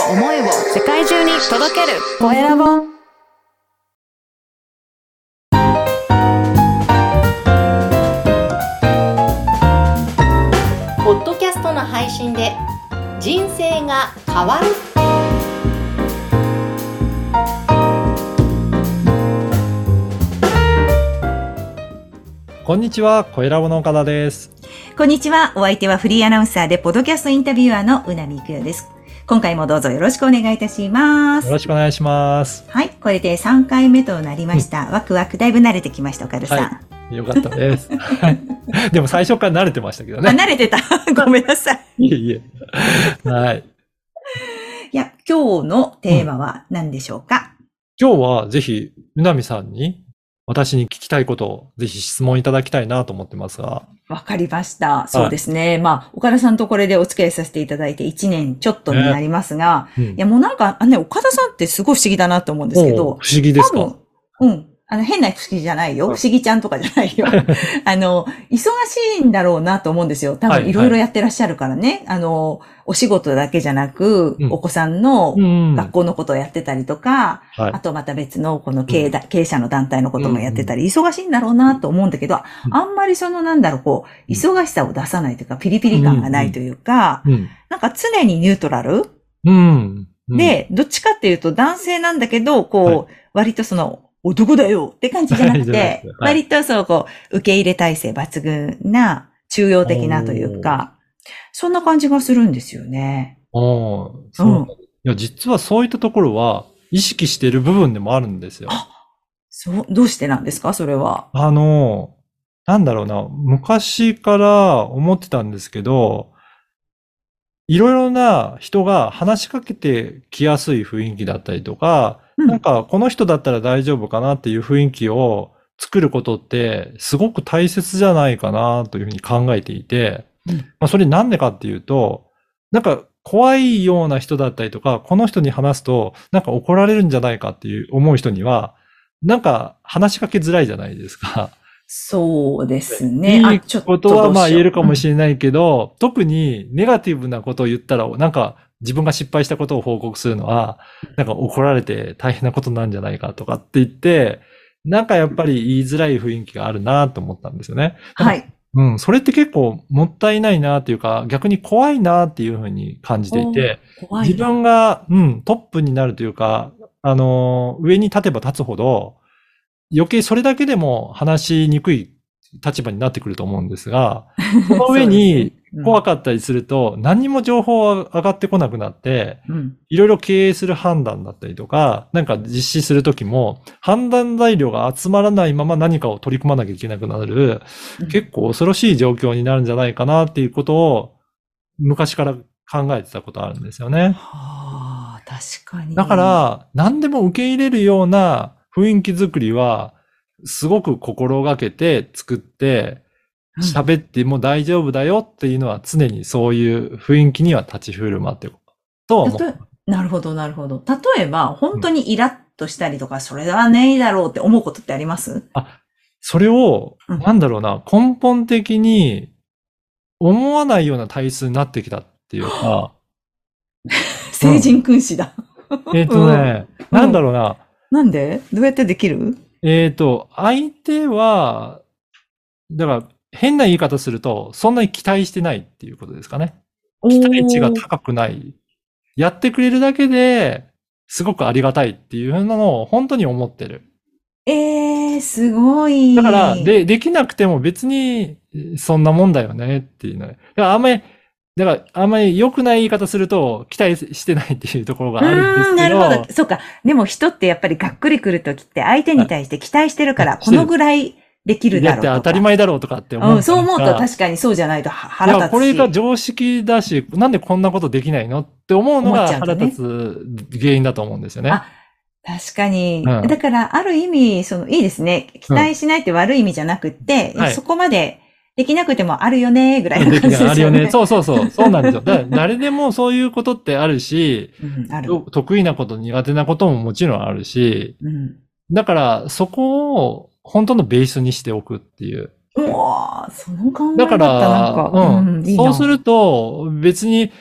を思いを世界中に届けるコエラボポッドキャストの配信で人生が変わるこんにちは、小ラボの岡田です。こんにちは。お相手はフリーアナウンサーで、ポッドキャストインタビュアーのうなみくよです。今回もどうぞよろしくお願いいたしますよ。ろしくお願いします。はい。これで3回目となりました。ワクワク、だいぶ慣れてきました、岡田さん。はよかったです。はい でも最初から慣れてましたけどあ、ね。慣れてた。ごめんなさい。いえいえ。はい。いや、今日のテーマは何でしょうか、今日はぜひ、うなみさんに、私に聞きたいことをぜひ質問いただきたいなと思ってますが。わかりました。そうですね。まあ、岡田さんとこれでお付き合いさせていただいて1年ちょっとになりますが、うんいや、もうなんか、あね、岡田さんってすごい不思議だなと思うんですけど不思議ですか？多分うん。あの、変な不思議じゃないよ。うん不思議ちゃんとかじゃないよ。あの、忙しいんだろうなと思うんですよ。多はい分いろいろやってらっしゃるからね。あの、お仕事だけじゃなく、うんお子さんのうん。学校のことをやってたりとか、はいあ。とまた別のこの経営だ、経営者の団体のこともやってたり、忙しいんだろうなと思うんだけど、うんあんまりそのなんだろう、こう、忙しさを出さないというか、ピリピリ感がないというか、うん。なんか常にニュートラル？うん。うん、で、どっちかっていうと男性なんだけど、こう、はい割とその、男だよって感じじゃなくて割とそう、こう、受け入れ体制抜群な、中庸的なというか、そんな感じがするんですよね。おーそう、うんいや、実はそういったところは、意識している部分でもあるんですよ。そう、どうしてなんですか？それは。あの、なんだろうな、昔から思ってたんですけど、いろいろな人が話しかけてきやすい雰囲気だったりとか、うんなんかこの人だったら大丈夫かなっていう雰囲気を作ることってすごく大切じゃないかなというふうに考えていて、うんまあそれなんでかっていうと、なんか怖いような人だったりとか、この人に話すとなんか怒られるんじゃないかっていう思う人には、なんか話しかけづらいじゃないですか。そうですね。いあいことはまあ言えるかもしれないけど、特にネガティブなことを言ったら、なんか自分が失敗したことを報告するのは、なんか怒られて大変なことなんじゃないかとかって言って、なんかやっぱり言いづらい雰囲気があるなと思ったんですよね。はい。うん、それって結構もったいないなっていうか、逆に怖いなっていうふうに感じていて。自分が、うん、トップになるというか、あの、上に立てば立つほど、余計それだけでも話しにくい立場になってくると思うんですが、その上に怖く、かったりすると、何にも情報が上がってこなくなって、うんいろいろ経営する判断だったりとか、なんか実施するときも、判断材料が集まらないまま何かを取り組まなきゃいけなくなる、うん結構恐ろしい状況になるんじゃないかなっていうことを、昔から考えてたことあるんですよね。はあ、確かに。だか、ら、何でも受け入れるような雰囲気作りは、すごく心がけて作って、喋っても大丈夫だよっていうのは常にそういう雰囲気には立ち振る舞ってとは思う。なるほど、なるほど。例えば、本当にイラッとしたりとか、それはねえだろうって思うことってあります？それを、うん。なんだろうな、根本的に思わないような体質になってきたっていうか、成人君子だ。えっ、とね、うん。なんだろうな、なんで？どうやってできる？えっ、と、相手は、だから、変な言い方すると、そんなに期待してないっていうことですかね。期待値が高くない。やってくれるだけで、すごくありがたいっていうのを本当に思ってる。ええー、すごい。だから、で、できなくても別に、そんなもんだよねっていうね。だからあんまり、だから、あんまり良くない言い方すると、期待してないっていうところがあるんですけど。なるほど。そうか。でも人ってやっぱりがっくりくるときって相手に対して期待してるから、はいこのぐらいできるだろうとか。だって当たり前だろうとかって思う。うん、そう思うと確かにそうじゃないとは腹立つし。これが常識だし、なんでこんなことできないのって思うのが腹立つ原因だと思うんですよね。あ確かに。うんだから、ある意味、その、いいですね。期待しないって悪い意味じゃなくって、はいそこまでできなくてもあるよね、ぐらいの感じですよね。あるよね。そうそうそう。そうなんですよ。だ誰でもそういうことってあるし、うん、ある。得意なこと、苦手なことももちろんあるし、うん。だからそこを本当のベースにしておくっていう。うわーその考えだか方なんら、か、うん、いいなそうすると、別に、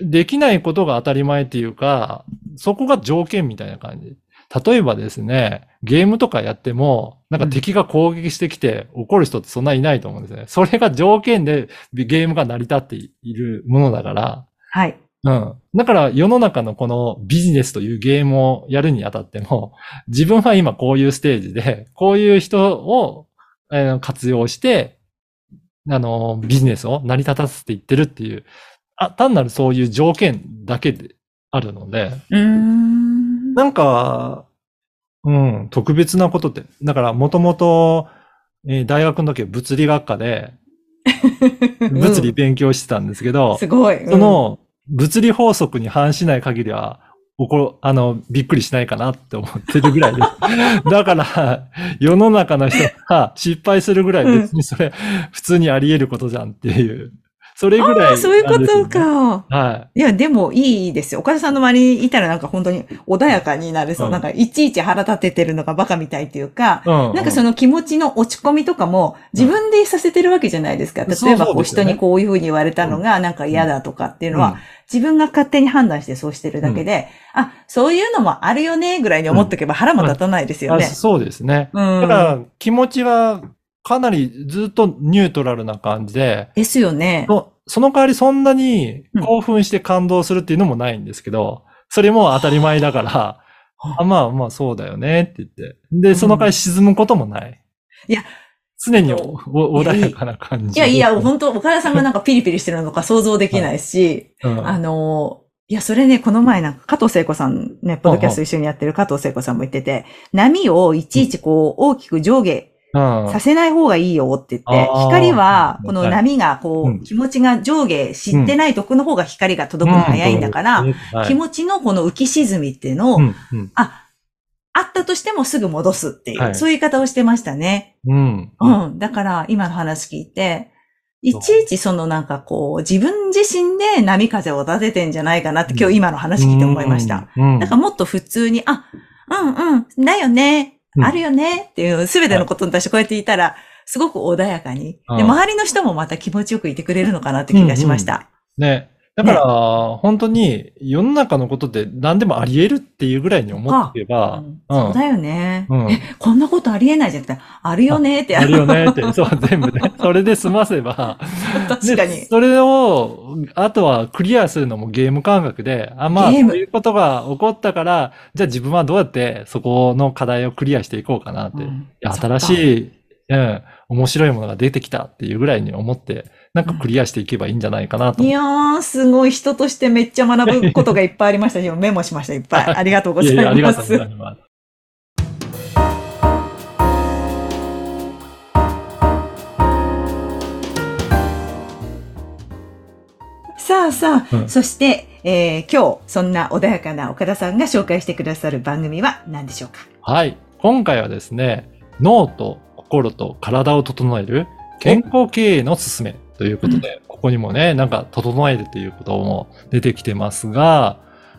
できないことが当たり前っていうか、そこが条件みたいな感じ。例えばですね、ゲームとかやっても、なんか敵が攻撃してきて怒る人ってそんないないと思うんですね。それが条件でゲームが成り立っているものだから、はい。うん。だから世の中のこのビジネスというゲームをやるにあたっても、自分は今こういうステージで、こういう人を、えー活用して、あの、ビジネスを成り立たせていってるっていう、あ、単なるそういう条件だけであるので、うーん。なんか、うん、特別なことって、だからもともと、えー大学の時は物理学科で、物理勉強してたんですけど、すごい。うんそ、の、物理法則に反しない限りは、おこ、あの、びっくりしないかなって思ってるぐらいです。だから、世の中の人が失敗するぐらい別にそれ、普通にあり得ることじゃんっていう、それぐらい、ああ、そういうこと。か。はいや、でもいいですよ。岡田さんの周りにいたらなんか本当に穏やかになれそう。うんなんかいちいち腹立ててるのがバカみたいっていうか、い。うん。なんかその気持ちの落ち込みとかも自分でさせてるわけじゃないですか。うん例えばこう人にこういうふうに言われたのがなんか嫌だとかっていうのうんは自分が勝手に判断してそうしてるだけで、あ、そういうのもあるよねぐらいに思っとけば腹も立たないですよあね。そうですね。うん。だから、気持ちはかなりずっとニュートラルな感じで、ですよね。そその代わりそんなにうん興奮して感動するっていうのもないんですけど、それも当たり前だから、あまあまあそうだよねって言って。で、その代わり沈むこともない。いや、常に穏やかな感じ。いやいや、本当岡田さんがなんかピリピリしてるのか想像できないし、うんあの、いや、それね、この前なんか、加藤聖子さんね、ポッドキャスト一緒にやってる加藤聖子さんも言ってて、波をいちいちこう、大きく上下うんさせない方がいいよって言って、光は、この波がこう気持ちが上下知ってないとこの方が光が届くの早いんだから、気持ちのこの浮き沈みっていうのを、あ、あったとしてもすぐ戻すっていう、はい。そういう言い方をしてましたね。うん。うん。だから、今の話聞いて、いちいちそのなんかこう、自分自身で波風を立ててんじゃないかなって今日今の話聞いて思いました。。うん。だからもっと普通に、あ、うんうん、だよね、うんあるよねっていう、すべてのことに対してこうやって言ったら、すごく穏やかに。うんで、周りの人もまた気持ちよくいてくれるのかなって気がしました。ね。だから、本当に世の中のことって何でもあり得るっていうぐらいに思っておけば、うんそうだよね、うんえ、こんなことありえないじゃなくて、あるよねって。あるよねって、そう、全部ね。それで済ませば。確かにで。それを、あとはクリアするのもゲーム感覚で、あ、まあ、そういうことが起こったから、じゃあ自分はどうやってそこの課題をクリアしていこうかなって。いうん新しい、うん、面白いものが出てきたっていうぐらいに思って、なんかクリアしていけばいいんじゃないかなと。いやー、すごい人としてめっちゃ学ぶことがいっぱいありましたし、メモしました、いっぱい。ありがとうございいやいや、ありがとますうござ。います。さあさあ、うんそして、えー今日、そんな穏やかな岡田さんが紹介してくださる番組は何でしょうか？はい。今回はですね、脳と心と体を整える健康経営のすすめということで、ここにもね、なんか整えるということも出てきてますが、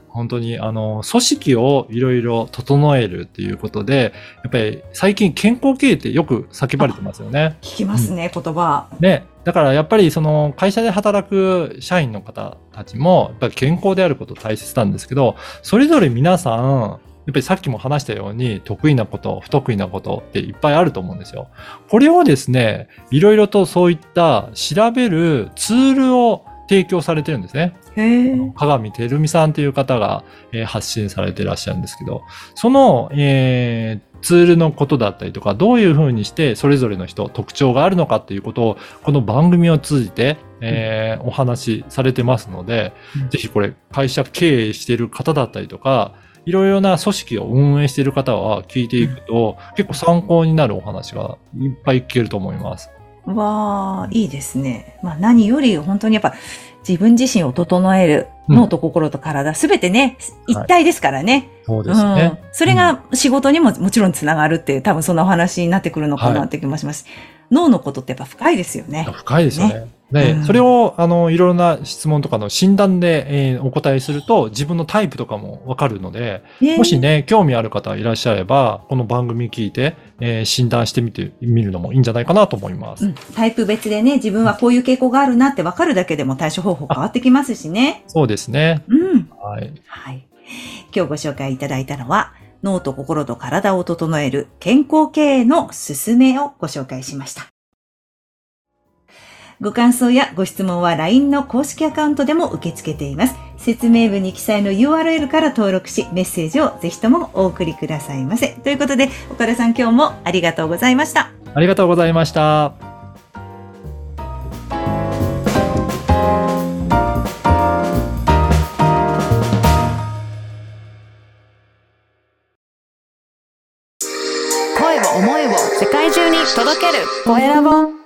本当にあの、組織をいろいろ整えるっていうことで、やっぱり最近健康経営ってよく叫ばれてますよね。聞きますね、言葉。ね。だからやっぱりその会社で働く社員の方たちも、やっぱり健康であること大切なんですけど、それぞれ皆さん、やっぱりさっきも話したように得意なこと、不得意なことっていっぱいあると思うんですよ。これをですね、いろいろとそういった調べるツールを提供されてるんですね。へえ。鏡てるみさんという方が、えー発信されていらっしゃるんですけど、その、えーツールのことだったりとか、どういうふうにしてそれぞれの人、特徴があるのかっていうことを、この番組を通じて、えーお話しされてますので、うんぜひこれ、会社経営している方だったりとか、いろいろな組織を運営している方は聞いていくと、結構参考になるお話がいっぱい聞けると思います。わあ、いいですね。まあ何より本当にやっぱ自分自身を整えるうん脳と心と体、すべてね、一体ですからね。そうでうん。それが仕事にももちろんつながるっていう、多分そんなお話になってくるのかなって気もします。脳のことってやっぱ深いですよね。深いですよね。で、うんそれを、あの、いろいろな質問とかの診断で、えーお答えすると、自分のタイプとかもわかるので、ねもしね、興味ある方いらっしゃれば、この番組聞いて、えー診断してみてみるのもいいんじゃないかなと思います。うん、タイプ別でね、自分はこういう傾向があるなって分かるだけでも対処方法変わってきますしね。そうですね。うん。はい。はい。今日ご紹介いただいたのは、脳と心と体を整える健康経営のすすめをご紹介しました。ご感想やご質問は LINE の公式アカウントでも受け付けています。説明文に記載の URL から登録し、メッセージをぜひともお送りくださいませ。ということで、岡田さん今日もありがとうございました。ありがとうございました。声を思いを世界中に届けるコエラボ